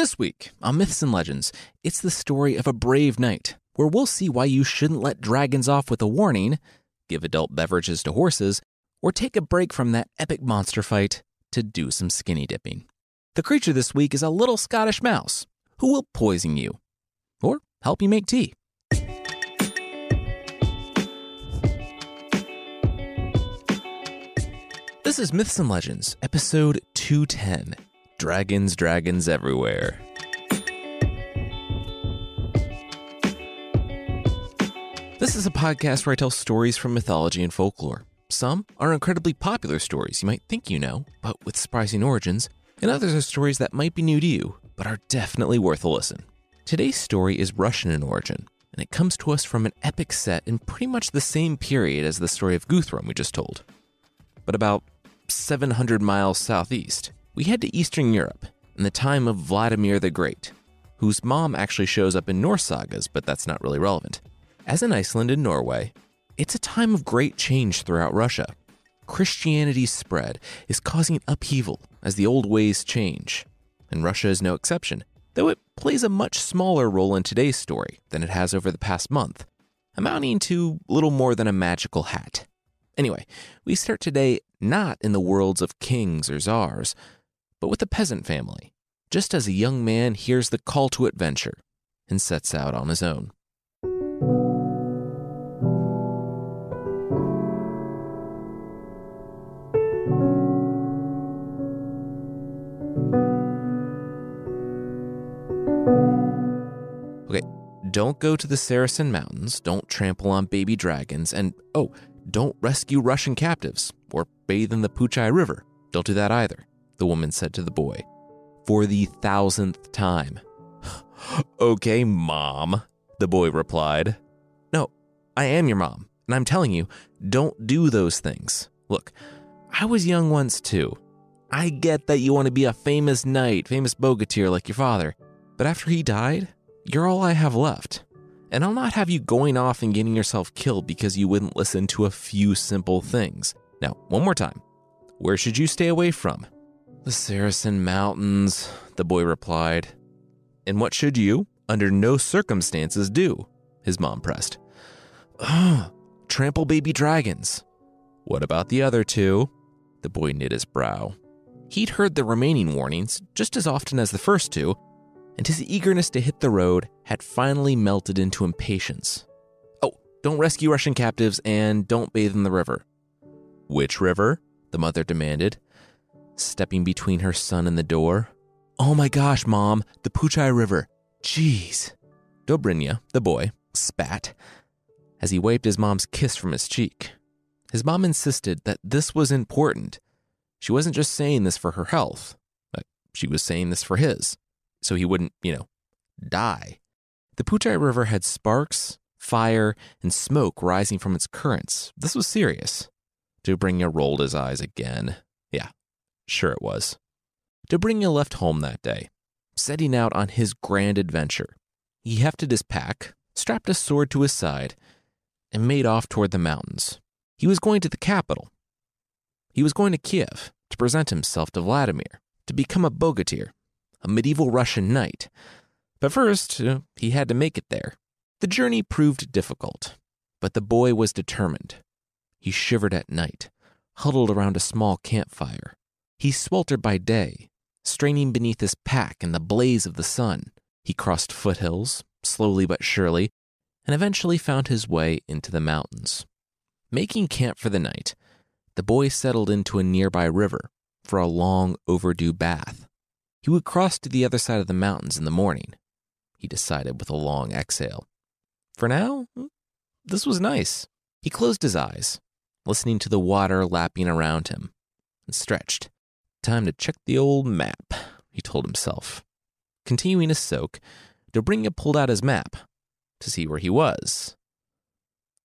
This week on Myths and Legends, it's the story of a brave knight, where we'll see why you shouldn't let dragons off with a warning, give adult beverages to horses, or take a break from that epic monster fight to do some skinny dipping. The creature this week is a little Scottish mouse who will poison you or help you make tea. This is Myths and Legends, episode 210 Dragons, Dragons Everywhere. This is a podcast where I tell stories from mythology and folklore. Some are incredibly popular stories you might think you know, but with surprising origins, and others are stories that might be new to you, but are definitely worth a listen. Today's story is Russian in origin, and it comes to us from an epic set in pretty much the same period as the story of Guthrum we just told. But about 700 miles southeast, we head to Eastern Europe in the time of Vladimir the Great, whose mom actually shows up in Norse sagas, but that's not really relevant. As in Iceland and Norway, it's a time of great change throughout Russia. Christianity's spread is causing upheaval as the old ways change, and Russia is no exception, though it plays a much smaller role in today's story than it has over the past month, amounting to little more than a magical hat. Anyway, we start today not in the worlds of kings or czars, but with a peasant family, just as a young man hears the call to adventure and sets out on his own. Okay, don't go to the Saracen Mountains, don't trample on baby dragons, and oh, don't rescue Russian captives or bathe in the Puchai River. Don't do that either, the woman said to the boy. For the thousandth time. okay, mom, the boy replied. No, I am your mom, and I'm telling you, don't do those things. Look, I was young once too. I get that you want to be a famous knight, famous bogatyr like your father, but after he died, you're all I have left. And I'll not have you going off and getting yourself killed because you wouldn't listen to a few simple things. Now, one more time. Where should you stay away from? The Saracen Mountains, the boy replied. And what should you, under no circumstances, do? His mom pressed. Oh, trample baby dragons. What about the other two? The boy knit his brow. He'd heard the remaining warnings just as often as the first two, and his eagerness to hit the road had finally melted into impatience. Oh, don't rescue Russian captives and don't bathe in the river. Which river? the mother demanded, stepping between her son and the door. Oh my gosh, Mom, the Puchai River. Jeez. Dobrynya, the boy, spat as he wiped his mom's kiss from his cheek. His mom insisted that this was important. She wasn't just saying this for her health, she was saying this for his so he wouldn't, you know, die. The Puchai River had sparks, fire, and smoke rising from its currents. This was serious. Dobrynya rolled his eyes again. Yeah, sure it was. Dobrynya left home that day, setting out on his grand adventure. He hefted his pack, strapped a sword to his side, and made off toward the mountains. He was going to the capital. He was going to Kiev to present himself to Vladimir, to become a bogatyr, a medieval Russian knight. But first, uh, he had to make it there. The journey proved difficult, but the boy was determined. He shivered at night, huddled around a small campfire. He sweltered by day, straining beneath his pack in the blaze of the sun. He crossed foothills, slowly but surely, and eventually found his way into the mountains. Making camp for the night, the boy settled into a nearby river for a long overdue bath. He would cross to the other side of the mountains in the morning, he decided with a long exhale. For now, this was nice. He closed his eyes, listening to the water lapping around him, and stretched. Time to check the old map, he told himself. Continuing his soak, Dobrynya pulled out his map to see where he was.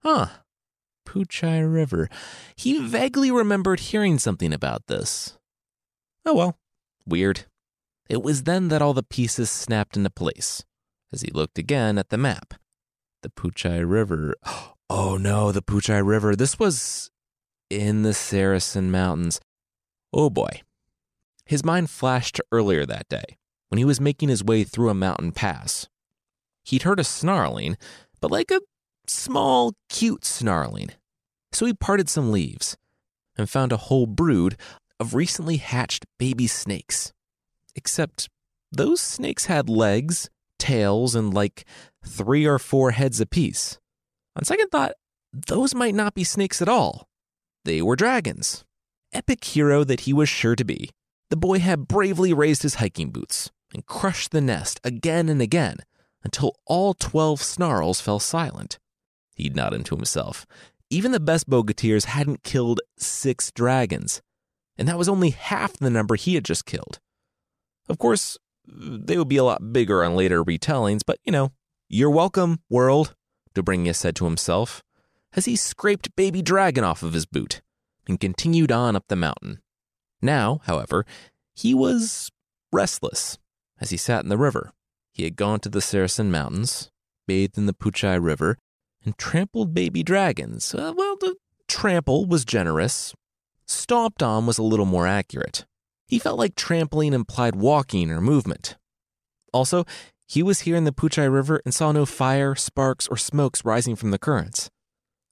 Huh. Puchai River. He vaguely remembered hearing something about this. Oh well, weird. It was then that all the pieces snapped into place as he looked again at the map. The Puchai River. Oh no, the Puchai River. This was in the Saracen Mountains. Oh boy. His mind flashed to earlier that day when he was making his way through a mountain pass. He'd heard a snarling, but like a small, cute snarling. So he parted some leaves and found a whole brood of recently hatched baby snakes. Except those snakes had legs, tails, and like three or four heads apiece. On second thought, those might not be snakes at all. They were dragons. Epic hero that he was sure to be, the boy had bravely raised his hiking boots and crushed the nest again and again until all 12 snarls fell silent. He'd nodded to himself. Even the best bogatyrs hadn't killed six dragons, and that was only half the number he had just killed. Of course, they would be a lot bigger on later retellings, but you know, you're welcome, world, Dobrynya said to himself as he scraped baby dragon off of his boot and continued on up the mountain. Now, however, he was restless as he sat in the river. He had gone to the Saracen Mountains, bathed in the Puchai River, and trampled baby dragons. Uh, well, the trample was generous. Stomped on was a little more accurate. He felt like trampling implied walking or movement. Also, he was here in the Puchai River and saw no fire, sparks, or smokes rising from the currents.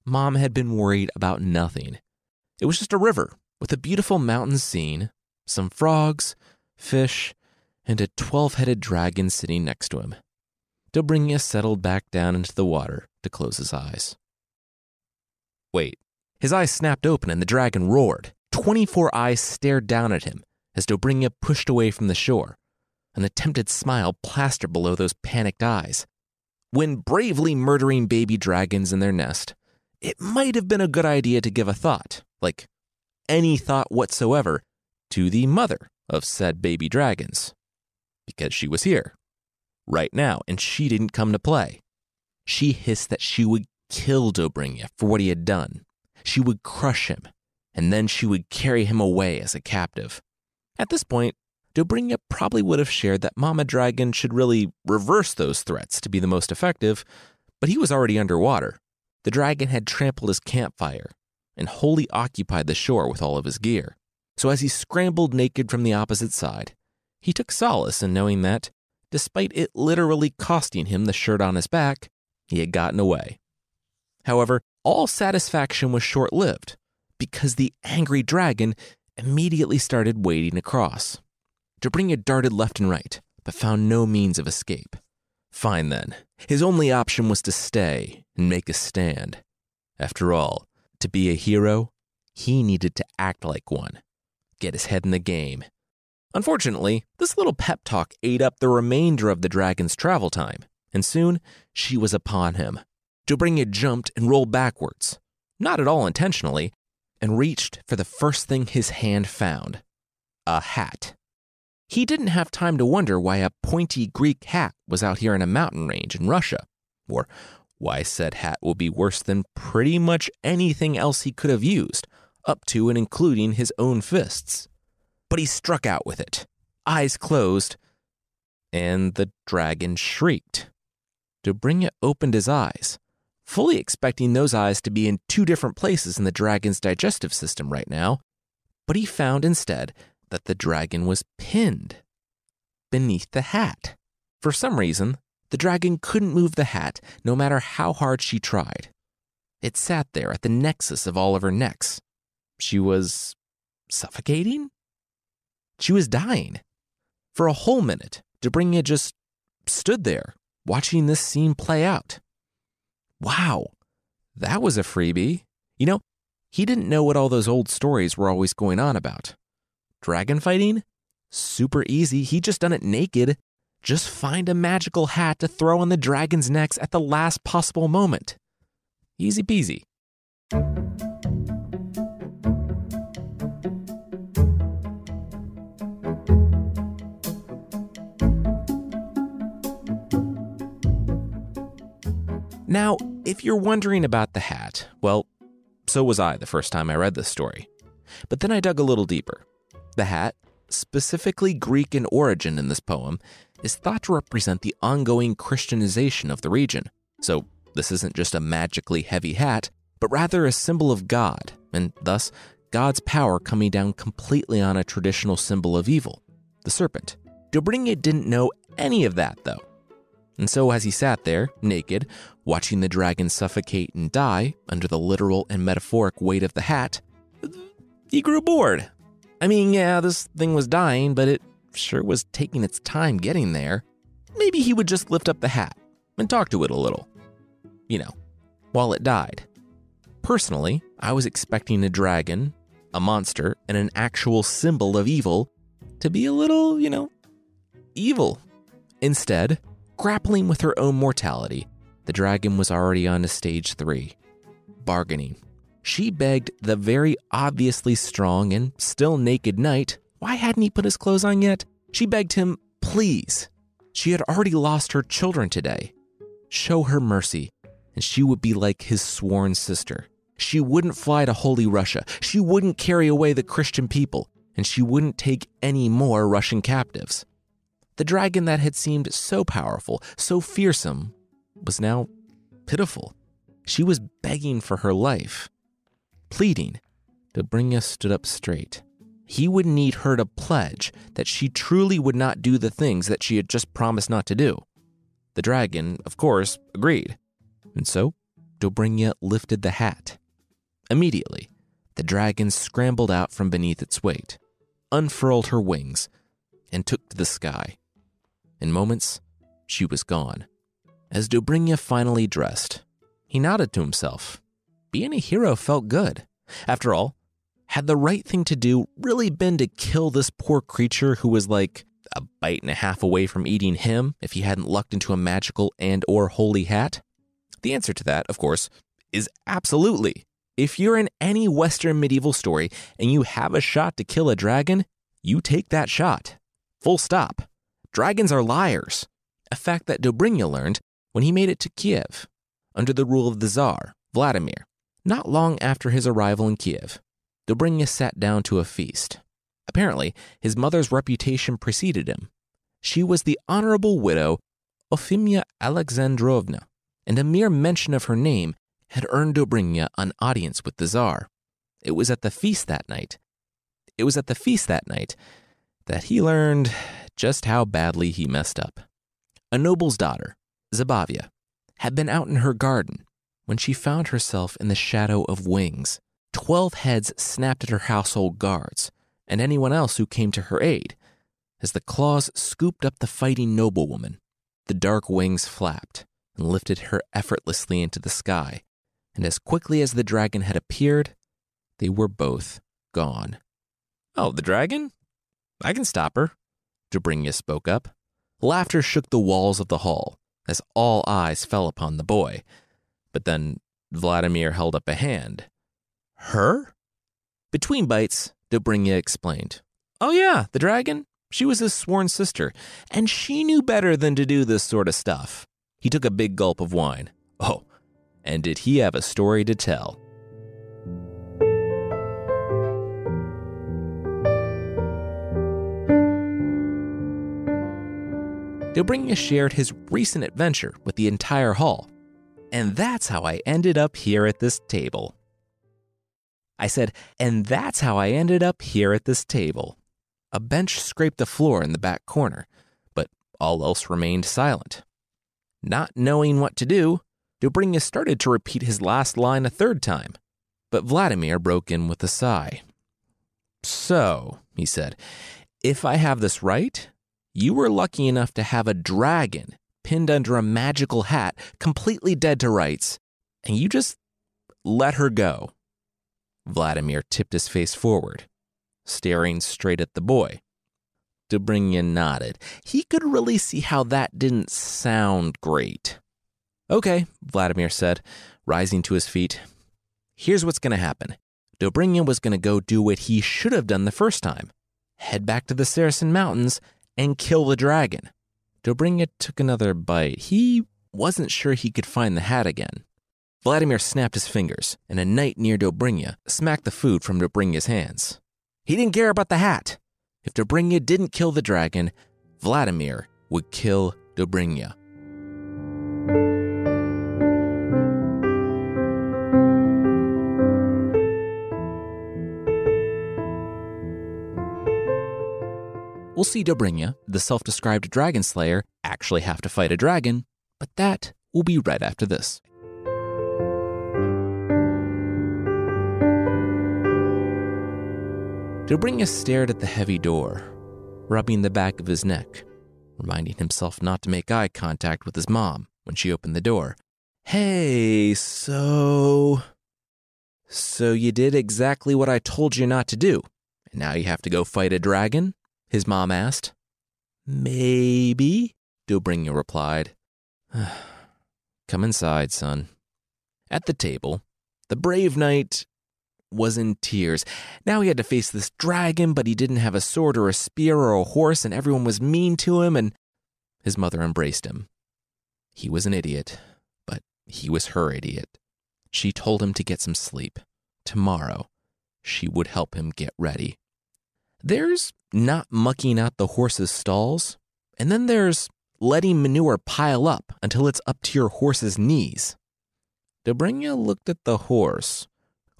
Mom had been worried about nothing. It was just a river with a beautiful mountain scene, some frogs, fish, and a 12 headed dragon sitting next to him. Dobrynya settled back down into the water to close his eyes. Wait, his eyes snapped open and the dragon roared. 24 eyes stared down at him as Dobrynya pushed away from the shore. An attempted smile plastered below those panicked eyes. When bravely murdering baby dragons in their nest, it might have been a good idea to give a thought, like any thought whatsoever, to the mother of said baby dragons. Because she was here, right now, and she didn't come to play. She hissed that she would kill Dobrynya for what he had done. She would crush him, and then she would carry him away as a captive. At this point, Dobrynya probably would have shared that Mama Dragon should really reverse those threats to be the most effective, but he was already underwater. The dragon had trampled his campfire and wholly occupied the shore with all of his gear. So as he scrambled naked from the opposite side, he took solace in knowing that, despite it literally costing him the shirt on his back, he had gotten away. However, all satisfaction was short lived because the angry dragon immediately started wading across. Dobrynya darted left and right, but found no means of escape. Fine then. His only option was to stay and make a stand. After all, to be a hero, he needed to act like one, get his head in the game. Unfortunately, this little pep talk ate up the remainder of the dragon's travel time, and soon she was upon him. Dobrynya jumped and rolled backwards, not at all intentionally, and reached for the first thing his hand found a hat. He didn't have time to wonder why a pointy Greek hat was out here in a mountain range in Russia, or why said hat would be worse than pretty much anything else he could have used, up to and including his own fists. But he struck out with it, eyes closed, and the dragon shrieked. Dobrynya opened his eyes, fully expecting those eyes to be in two different places in the dragon's digestive system right now, but he found instead that the dragon was pinned beneath the hat. For some reason, the dragon couldn't move the hat no matter how hard she tried. It sat there at the nexus of all of her necks. She was suffocating? She was dying. For a whole minute, Dobrynya just stood there, watching this scene play out. Wow, that was a freebie. You know, he didn't know what all those old stories were always going on about. Dragon fighting? Super easy. He just done it naked. Just find a magical hat to throw on the dragon's necks at the last possible moment. Easy peasy. Now, if you're wondering about the hat, well, so was I the first time I read this story. But then I dug a little deeper. The hat, specifically Greek in origin in this poem, is thought to represent the ongoing Christianization of the region. So, this isn't just a magically heavy hat, but rather a symbol of God, and thus God's power coming down completely on a traditional symbol of evil, the serpent. Dobrynya didn't know any of that, though. And so, as he sat there, naked, watching the dragon suffocate and die under the literal and metaphoric weight of the hat, he grew bored. I mean, yeah, this thing was dying, but it sure was taking its time getting there. Maybe he would just lift up the hat and talk to it a little. You know, while it died. Personally, I was expecting a dragon, a monster, and an actual symbol of evil to be a little, you know, evil. Instead, grappling with her own mortality, the dragon was already on to stage three bargaining. She begged the very obviously strong and still naked knight why hadn't he put his clothes on yet? She begged him, please. She had already lost her children today. Show her mercy, and she would be like his sworn sister. She wouldn't fly to Holy Russia. She wouldn't carry away the Christian people, and she wouldn't take any more Russian captives. The dragon that had seemed so powerful, so fearsome, was now pitiful. She was begging for her life, pleading. Dobrynya stood up straight. He would need her to pledge that she truly would not do the things that she had just promised not to do. The dragon, of course, agreed. And so, Dobrynya lifted the hat. Immediately, the dragon scrambled out from beneath its weight, unfurled her wings, and took to the sky. In moments, she was gone. As Dobrynya finally dressed, he nodded to himself. Being a hero felt good. After all, had the right thing to do really been to kill this poor creature who was like a bite and a half away from eating him if he hadn't lucked into a magical and or holy hat? The answer to that, of course, is absolutely. If you're in any western medieval story and you have a shot to kill a dragon, you take that shot. Full stop. Dragons are liars, a fact that Dobrynya learned when he made it to Kiev under the rule of the Tsar, Vladimir, not long after his arrival in Kiev. Dobrynya sat down to a feast. Apparently, his mother's reputation preceded him. She was the honorable widow Eufemia Alexandrovna, and a mere mention of her name had earned Dobrynya an audience with the Tsar. It was at the feast that night. It was at the feast that night that he learned just how badly he messed up. A noble's daughter, Zabavia, had been out in her garden when she found herself in the shadow of wings. Twelve heads snapped at her household guards and anyone else who came to her aid. As the claws scooped up the fighting noblewoman, the dark wings flapped and lifted her effortlessly into the sky, and as quickly as the dragon had appeared, they were both gone. Oh, the dragon? I can stop her. Dobrynya spoke up. Laughter shook the walls of the hall as all eyes fell upon the boy. But then Vladimir held up a hand. Her? Between bites, Dobrynya explained. Oh, yeah, the dragon? She was his sworn sister, and she knew better than to do this sort of stuff. He took a big gulp of wine. Oh, and did he have a story to tell? Dobrynya shared his recent adventure with the entire hall. And that's how I ended up here at this table. I said, and that's how I ended up here at this table. A bench scraped the floor in the back corner, but all else remained silent. Not knowing what to do, Dobrynya started to repeat his last line a third time, but Vladimir broke in with a sigh. So, he said, if I have this right, you were lucky enough to have a dragon pinned under a magical hat, completely dead to rights, and you just let her go. Vladimir tipped his face forward, staring straight at the boy. Dobrynya nodded. He could really see how that didn't sound great. Okay, Vladimir said, rising to his feet. Here's what's going to happen. Dobrynya was going to go do what he should have done the first time head back to the Saracen Mountains and kill the dragon. Dobrynya took another bite. He wasn't sure he could find the hat again. Vladimir snapped his fingers, and a knight near Dobrynya smacked the food from Dobrynya's hands. He didn't care about the hat. If Dobrynya didn't kill the dragon, Vladimir would kill Dobrynya. We'll see Dobrynya, the self described dragon slayer, actually have to fight a dragon, but that will be right after this. Dobrynya stared at the heavy door, rubbing the back of his neck, reminding himself not to make eye contact with his mom when she opened the door. Hey, so. So you did exactly what I told you not to do, and now you have to go fight a dragon? His mom asked. Maybe, Dobrynya replied. Come inside, son. At the table, the brave knight was in tears. Now he had to face this dragon, but he didn't have a sword or a spear or a horse, and everyone was mean to him, and his mother embraced him. He was an idiot, but he was her idiot. She told him to get some sleep. Tomorrow, she would help him get ready. There's not mucking out the horse's stalls, and then there's letting manure pile up until it's up to your horse's knees. Dobrynya looked at the horse,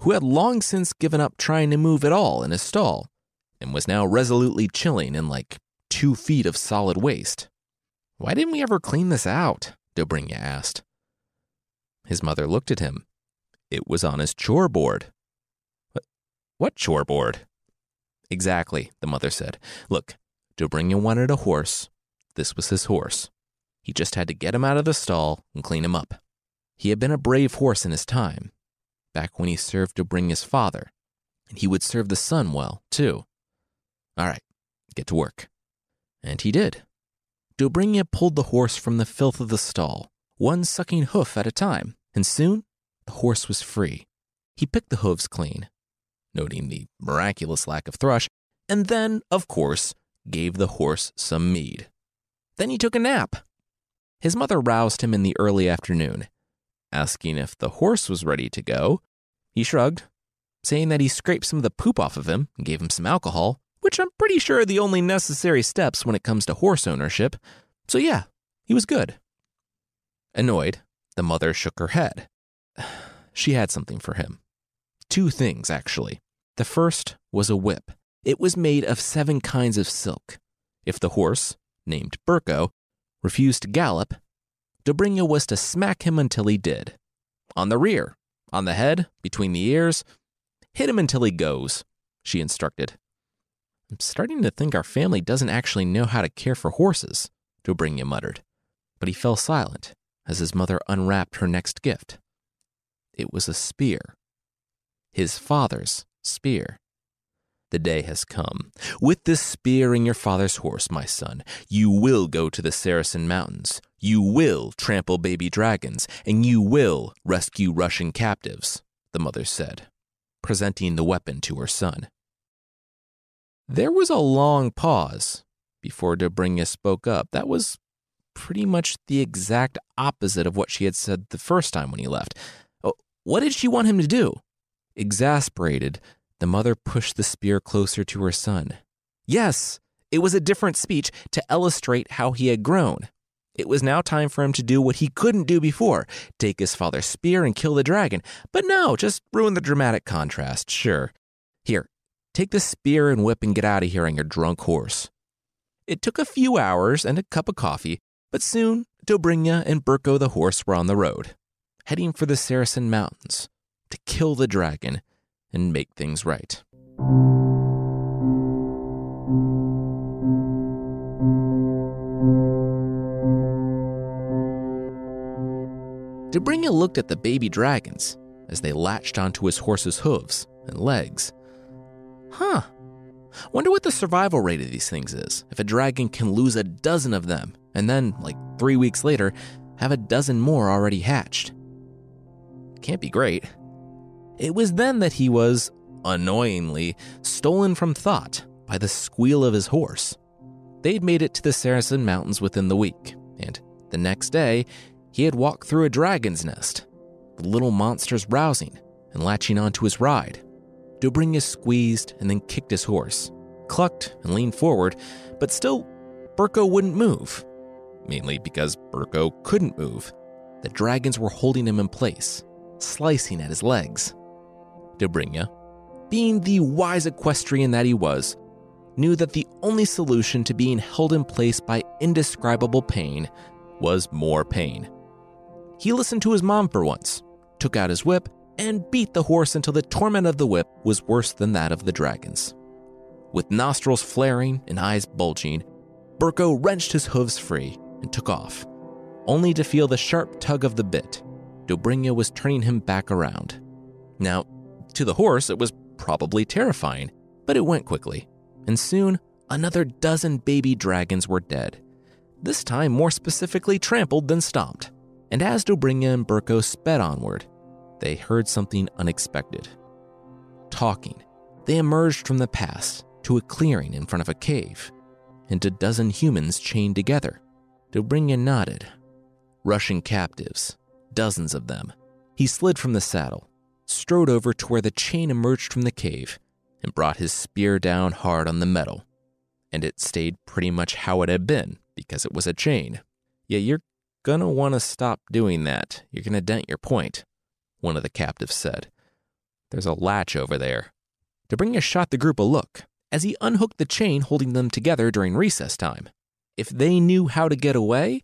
who had long since given up trying to move at all in his stall, and was now resolutely chilling in like two feet of solid waste. Why didn't we ever clean this out? Dobrynya asked. His mother looked at him. It was on his chore board. What, chore board? Exactly, the mother said. Look, Dobrynya wanted a horse. This was his horse. He just had to get him out of the stall and clean him up. He had been a brave horse in his time, back when he served Dobrynya's father, and he would serve the son well, too. All right, get to work. And he did. Dobrynya pulled the horse from the filth of the stall, one sucking hoof at a time, and soon the horse was free. He picked the hooves clean, noting the miraculous lack of thrush, and then, of course, gave the horse some mead. Then he took a nap. His mother roused him in the early afternoon, asking if the horse was ready to go. He shrugged, saying that he scraped some of the poop off of him and gave him some alcohol, which I'm pretty sure are the only necessary steps when it comes to horse ownership. So, yeah, he was good. Annoyed, the mother shook her head. She had something for him. Two things, actually. The first was a whip. It was made of seven kinds of silk. If the horse, named Burko, refused to gallop, Dobrynya was to smack him until he did. On the rear, on the head, between the ears, hit him until he goes, she instructed. I'm starting to think our family doesn't actually know how to care for horses, Dobrynya muttered. But he fell silent as his mother unwrapped her next gift. It was a spear. His father's spear. The day has come. With this spear in your father's horse, my son, you will go to the Saracen Mountains. You will trample baby dragons, and you will rescue Russian captives, the mother said, presenting the weapon to her son. There was a long pause before Dobrynya spoke up. That was pretty much the exact opposite of what she had said the first time when he left. Oh, what did she want him to do? Exasperated, the mother pushed the spear closer to her son. Yes, it was a different speech to illustrate how he had grown. It was now time for him to do what he couldn't do before take his father's spear and kill the dragon. But no, just ruin the dramatic contrast, sure. Here, take the spear and whip and get out of here on your drunk horse. It took a few hours and a cup of coffee, but soon Dobrynya and Burko the horse were on the road, heading for the Saracen Mountains to kill the dragon and make things right. Dobrynya looked at the baby dragons as they latched onto his horse's hooves and legs. Huh. Wonder what the survival rate of these things is if a dragon can lose a dozen of them and then, like three weeks later, have a dozen more already hatched. Can't be great. It was then that he was, annoyingly, stolen from thought by the squeal of his horse. They'd made it to the Saracen Mountains within the week, and the next day, he had walked through a dragon's nest, the little monsters rousing and latching onto his ride. Dobrynya squeezed and then kicked his horse, clucked and leaned forward, but still, Burko wouldn't move. Mainly because Burko couldn't move. The dragons were holding him in place, slicing at his legs. Dobrynya, being the wise equestrian that he was, knew that the only solution to being held in place by indescribable pain was more pain. He listened to his mom for once, took out his whip, and beat the horse until the torment of the whip was worse than that of the dragons. With nostrils flaring and eyes bulging, Burko wrenched his hooves free and took off, only to feel the sharp tug of the bit. Dobrynya was turning him back around. Now, to the horse, it was probably terrifying, but it went quickly, and soon another dozen baby dragons were dead, this time more specifically trampled than stomped. And as Dobrynya and Burko sped onward, they heard something unexpected. Talking, they emerged from the past to a clearing in front of a cave, and a dozen humans chained together. Dobrynya nodded. Russian captives, dozens of them. He slid from the saddle, strode over to where the chain emerged from the cave, and brought his spear down hard on the metal. And it stayed pretty much how it had been, because it was a chain. Yeah, you're gonna want to stop doing that. You're gonna dent your point, one of the captives said. There's a latch over there. Dobrynya shot the group a look as he unhooked the chain holding them together during recess time. If they knew how to get away,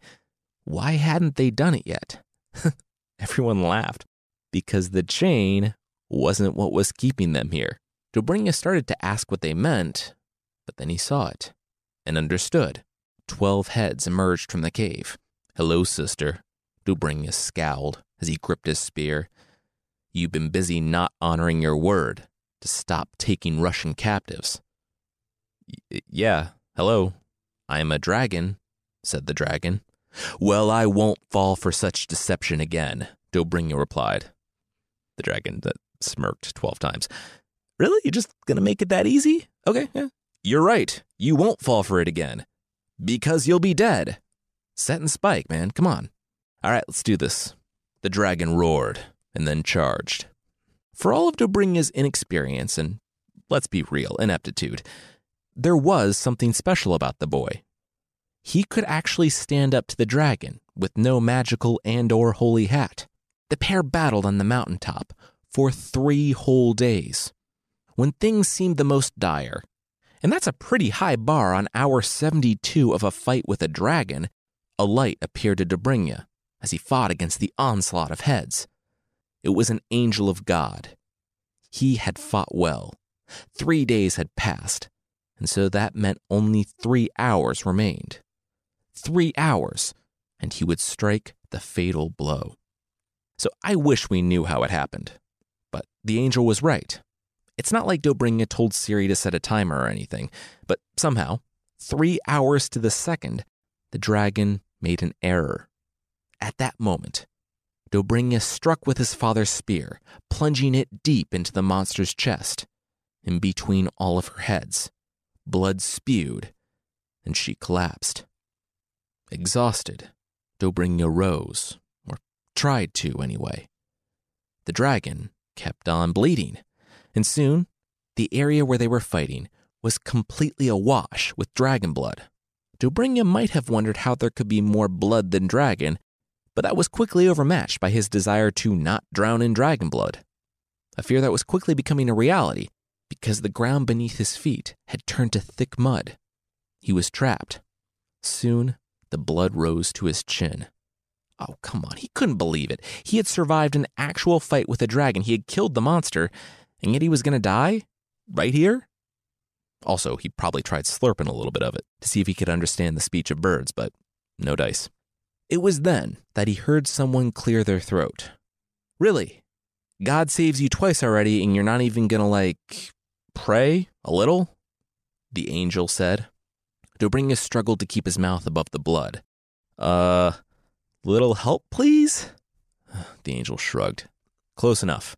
why hadn't they done it yet? Everyone laughed because the chain wasn't what was keeping them here. Dobrynya started to ask what they meant, but then he saw it and understood. Twelve heads emerged from the cave. Hello, sister. Dobrynya scowled as he gripped his spear. You've been busy not honoring your word to stop taking Russian captives. Y- yeah, hello. I am a dragon, said the dragon. Well, I won't fall for such deception again, Dobrynya replied. The dragon that smirked 12 times. Really? You're just gonna make it that easy? Okay, yeah. You're right. You won't fall for it again. Because you'll be dead. Set and spike, man. Come on. All right, let's do this. The dragon roared and then charged. For all of Dobrynya's inexperience and, let's be real, ineptitude, there was something special about the boy. He could actually stand up to the dragon with no magical and or holy hat. The pair battled on the mountaintop for three whole days. When things seemed the most dire, and that's a pretty high bar on hour 72 of a fight with a dragon, a light appeared to Dobrynya as he fought against the onslaught of heads. It was an angel of God. He had fought well. Three days had passed, and so that meant only three hours remained. Three hours, and he would strike the fatal blow. So I wish we knew how it happened. But the angel was right. It's not like Dobrynya told Siri to set a timer or anything, but somehow, three hours to the second, the dragon made an error. At that moment, Dobrynya struck with his father's spear, plunging it deep into the monster's chest, in between all of her heads. Blood spewed, and she collapsed. Exhausted, Dobrynya rose, tried to anyway. The dragon kept on bleeding, and soon the area where they were fighting was completely awash with dragon blood. Dobrynya might have wondered how there could be more blood than dragon, but that was quickly overmatched by his desire to not drown in dragon blood. A fear that was quickly becoming a reality because the ground beneath his feet had turned to thick mud. He was trapped. Soon, the blood rose to his chin. Oh, come on, he couldn't believe it. He had survived an actual fight with a dragon, he had killed the monster, and yet he was going to die? Right here? Also, he probably tried slurping a little bit of it to see if he could understand the speech of birds, but no dice. It was then that he heard someone clear their throat. Really? God saves you twice already, and you're not even gonna, like, pray a little? The angel said. Dobrynya struggled to keep his mouth above the blood. Uh, little help, please? The angel shrugged. Close enough.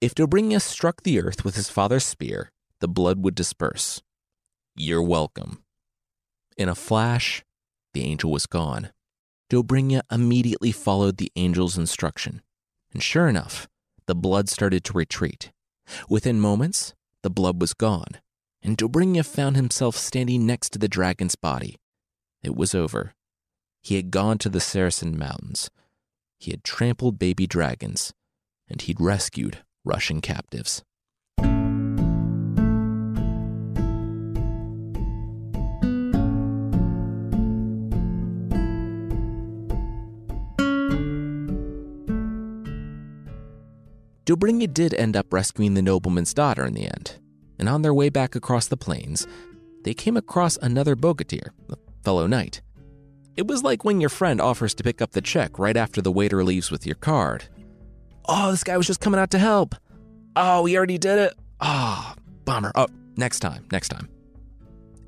If Dobrynya struck the earth with his father's spear, the blood would disperse. You're welcome. In a flash, the angel was gone. Dobrynya immediately followed the angel's instruction. And sure enough, the blood started to retreat. Within moments, the blood was gone, and Dobrynya found himself standing next to the dragon's body. It was over. He had gone to the Saracen Mountains. He had trampled baby dragons. And he'd rescued Russian captives. Dobrynya did end up rescuing the nobleman's daughter in the end, and on their way back across the plains, they came across another bogatir, a fellow knight, it was like when your friend offers to pick up the check right after the waiter leaves with your card. Oh, this guy was just coming out to help. Oh, he already did it. Ah, oh, bummer. Oh, next time, next time.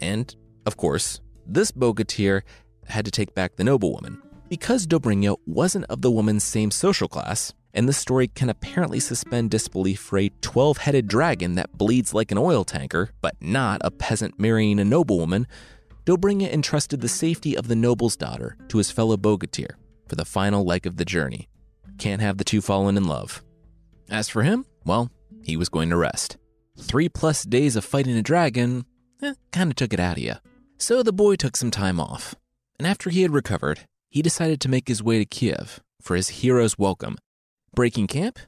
And, of course, this bogatir had to take back the noblewoman. Because Dobrynya wasn't of the woman's same social class, and this story can apparently suspend disbelief for a 12 headed dragon that bleeds like an oil tanker, but not a peasant marrying a noblewoman, Dobrynya entrusted the safety of the noble's daughter to his fellow bogatyr for the final leg of the journey. Can't have the two fallen in love. As for him, well, he was going to rest. Three plus days of fighting a dragon eh, kind of took it out of you. So the boy took some time off, and after he had recovered, he decided to make his way to Kiev for his hero's welcome. Breaking camp,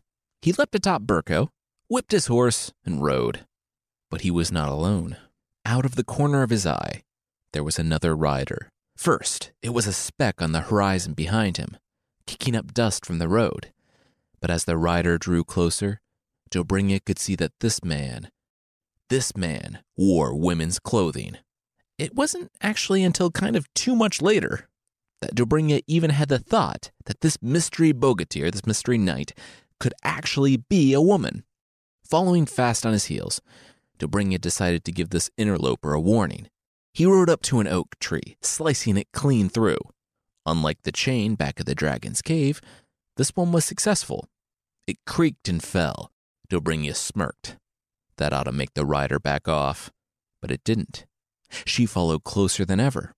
he leapt atop Burko, whipped his horse, and rode. But he was not alone. Out of the corner of his eye, there was another rider. First, it was a speck on the horizon behind him, kicking up dust from the road. But as the rider drew closer, Dobrynya could see that this man, this man, wore women's clothing. It wasn't actually until kind of too much later that Dobrynya even had the thought that this mystery bogatyr, this mystery knight, could actually be a woman. Following fast on his heels, Dobrynya decided to give this interloper a warning. He rode up to an oak tree, slicing it clean through. Unlike the chain back of the dragon's cave, this one was successful. It creaked and fell. Dobrynya smirked. That ought to make the rider back off, but it didn't. She followed closer than ever.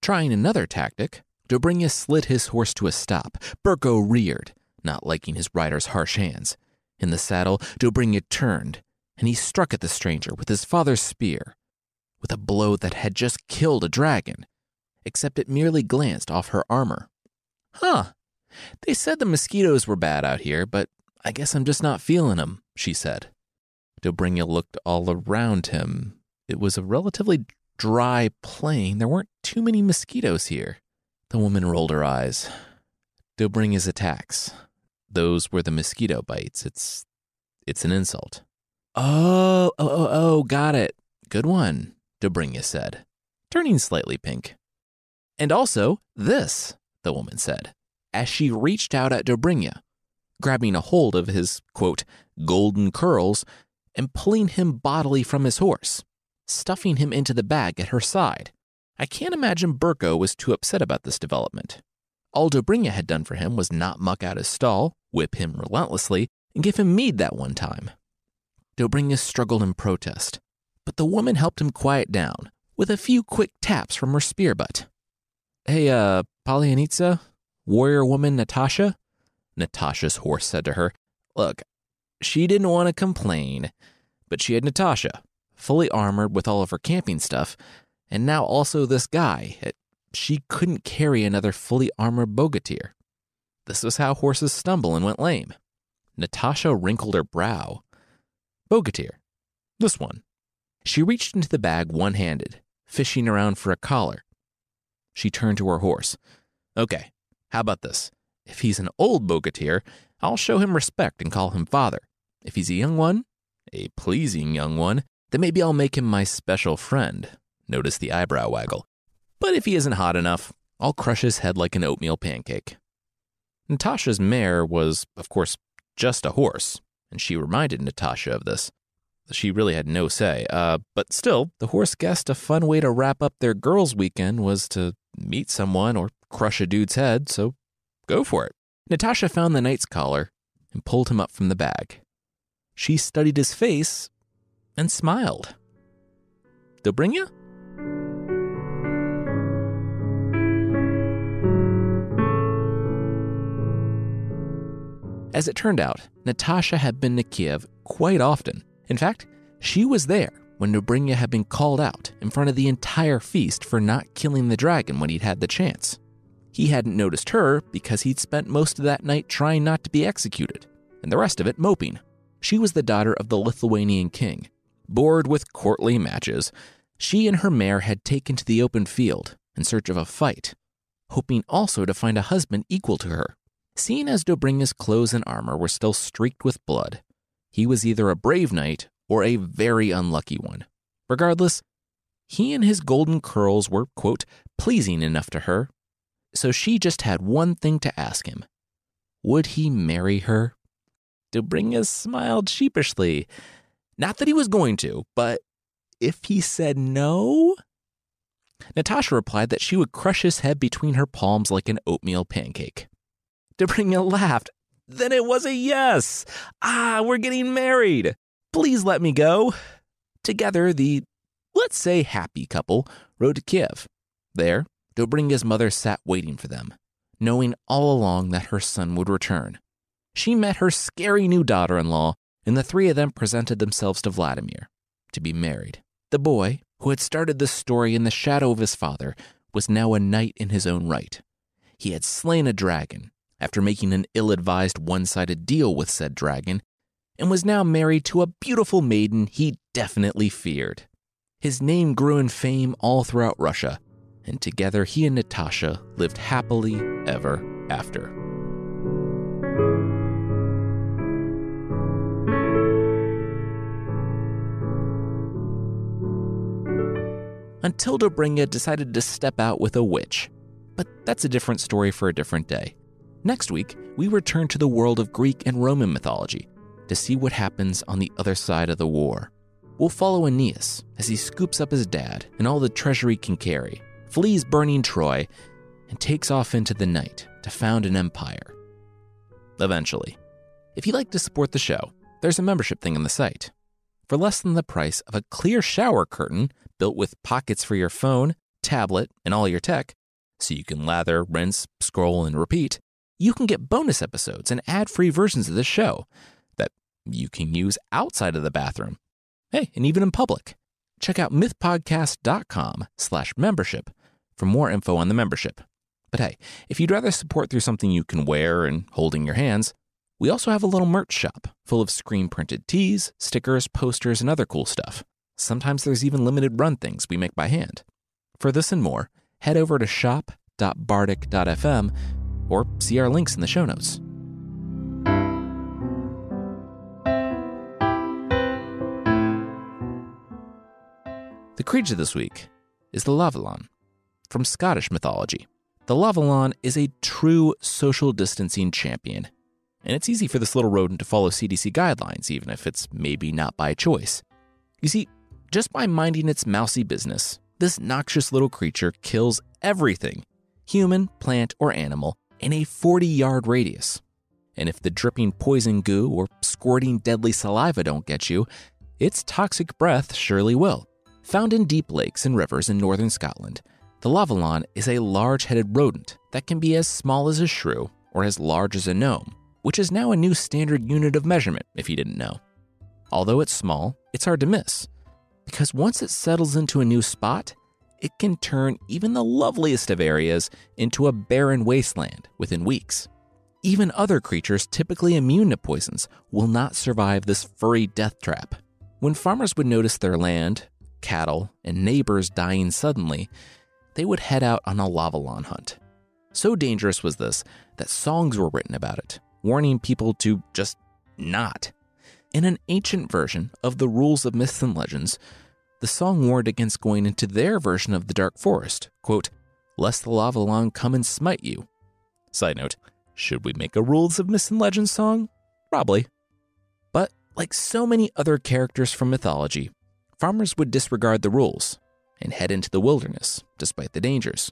Trying another tactic, Dobrynya slid his horse to a stop. Burko reared, not liking his rider's harsh hands. In the saddle, Dobrynya turned, and he struck at the stranger with his father's spear, with a blow that had just killed a dragon, except it merely glanced off her armor. Huh. They said the mosquitoes were bad out here, but I guess I'm just not feeling them, she said. Dobrynya looked all around him. It was a relatively dry plain. There weren't too many mosquitoes here. The woman rolled her eyes. Dobrynya attacks. Those were the mosquito bites. It's it's an insult. Oh, oh, oh, oh, got it. Good one, Dobrynya said, turning slightly pink. And also this, the woman said, as she reached out at Dobrynya, grabbing a hold of his, quote, golden curls and pulling him bodily from his horse, stuffing him into the bag at her side. I can't imagine Burko was too upset about this development. All Dobrynya had done for him was not muck out his stall, whip him relentlessly, and give him mead that one time. Dobrynya struggled in protest, but the woman helped him quiet down with a few quick taps from her spear butt. Hey, uh, Polyanitsa? Warrior woman Natasha? Natasha's horse said to her. Look, she didn't want to complain, but she had Natasha, fully armored with all of her camping stuff, and now also this guy. She couldn't carry another fully armored bogatir. This was how horses stumble and went lame. Natasha wrinkled her brow. Bogatir. This one. She reached into the bag one handed, fishing around for a collar. She turned to her horse. Okay, how about this? If he's an old bogatyr, I'll show him respect and call him father. If he's a young one, a pleasing young one, then maybe I'll make him my special friend. Notice the eyebrow waggle. But if he isn't hot enough, I'll crush his head like an oatmeal pancake. Natasha's mare was, of course, just a horse, and she reminded Natasha of this. She really had no say, uh, but still, the horse guessed a fun way to wrap up their girls' weekend was to meet someone or crush a dude's head, so go for it. Natasha found the knight's collar and pulled him up from the bag. She studied his face and smiled. Dobrynya? As it turned out, Natasha had been to Kiev quite often. In fact, she was there when Dobrynya had been called out in front of the entire feast for not killing the dragon when he'd had the chance. He hadn't noticed her because he'd spent most of that night trying not to be executed, and the rest of it moping. She was the daughter of the Lithuanian king. Bored with courtly matches, she and her mare had taken to the open field in search of a fight, hoping also to find a husband equal to her Seeing as Dobrynya's clothes and armor were still streaked with blood, he was either a brave knight or a very unlucky one. Regardless, he and his golden curls were, quote, pleasing enough to her, so she just had one thing to ask him Would he marry her? Dobrynya smiled sheepishly. Not that he was going to, but if he said no? Natasha replied that she would crush his head between her palms like an oatmeal pancake. Dobrynya laughed. Then it was a yes. Ah, we're getting married. Please let me go. Together, the, let's say, happy couple rode to Kiev. There, Dobrynya's mother sat waiting for them, knowing all along that her son would return. She met her scary new daughter in law, and the three of them presented themselves to Vladimir to be married. The boy, who had started this story in the shadow of his father, was now a knight in his own right. He had slain a dragon after making an ill advised one sided deal with said dragon, and was now married to a beautiful maiden he definitely feared. His name grew in fame all throughout Russia, and together he and Natasha lived happily ever after. Until Dobrynya decided to step out with a witch. But that's a different story for a different day. Next week, we return to the world of Greek and Roman mythology to see what happens on the other side of the war. We'll follow Aeneas as he scoops up his dad and all the treasure he can carry, flees burning Troy, and takes off into the night to found an empire. Eventually. If you'd like to support the show, there's a membership thing on the site. For less than the price of a clear shower curtain built with pockets for your phone, tablet, and all your tech, so you can lather, rinse, scroll, and repeat, you can get bonus episodes and ad free versions of the show that you can use outside of the bathroom. Hey, and even in public. Check out mythpodcast.com slash membership for more info on the membership. But hey, if you'd rather support through something you can wear and hold in your hands, we also have a little merch shop full of screen printed tees, stickers, posters, and other cool stuff. Sometimes there's even limited run things we make by hand. For this and more, head over to shop.bardic.fm or see our links in the show notes. The creature this week is the Lavellan From Scottish mythology, the Lavellan is a true social distancing champion, and it's easy for this little rodent to follow CDC guidelines, even if it's maybe not by choice. You see, just by minding its mousy business, this noxious little creature kills everything human, plant, or animal in a 40 yard radius. And if the dripping poison goo or squirting deadly saliva don't get you, its toxic breath surely will. Found in deep lakes and rivers in northern Scotland, the lavellan is a large headed rodent that can be as small as a shrew or as large as a gnome, which is now a new standard unit of measurement if you didn't know. Although it's small, it's hard to miss, because once it settles into a new spot, it can turn even the loveliest of areas into a barren wasteland within weeks. Even other creatures typically immune to poisons will not survive this furry death trap. When farmers would notice their land, cattle, and neighbors dying suddenly, they would head out on a lavellan hunt. So dangerous was this that songs were written about it, warning people to just not. In an ancient version of the Rules of Myths and Legends, the song warned against going into their version of the Dark Forest, quote, lest the Lavellan come and smite you. Side note, should we make a Rules of Myths and Legends song? Probably. But like so many other characters from mythology, farmers would disregard the rules and head into the wilderness despite the dangers.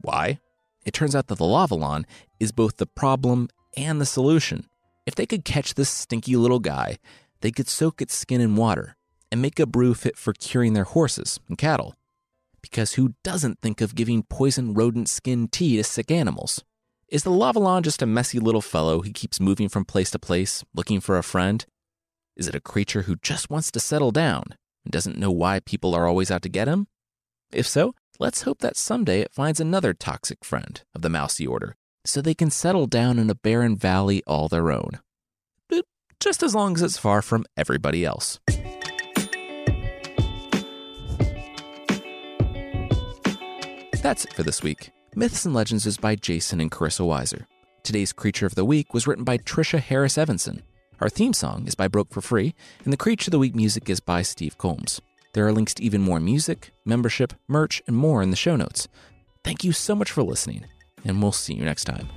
Why? It turns out that the Lavellan is both the problem and the solution. If they could catch this stinky little guy, they could soak its skin in water and make a brew fit for curing their horses and cattle. Because who doesn't think of giving poison rodent skin tea to sick animals? Is the Lavellan just a messy little fellow who keeps moving from place to place looking for a friend? Is it a creature who just wants to settle down and doesn't know why people are always out to get him? If so, let's hope that someday it finds another toxic friend of the mousy order so they can settle down in a barren valley all their own. Just as long as it's far from everybody else. That's it for this week. Myths and Legends is by Jason and Carissa Weiser. Today's Creature of the Week was written by Trisha Harris Evanson. Our theme song is by Broke for Free, and the Creature of the Week music is by Steve Combs. There are links to even more music, membership, merch, and more in the show notes. Thank you so much for listening, and we'll see you next time.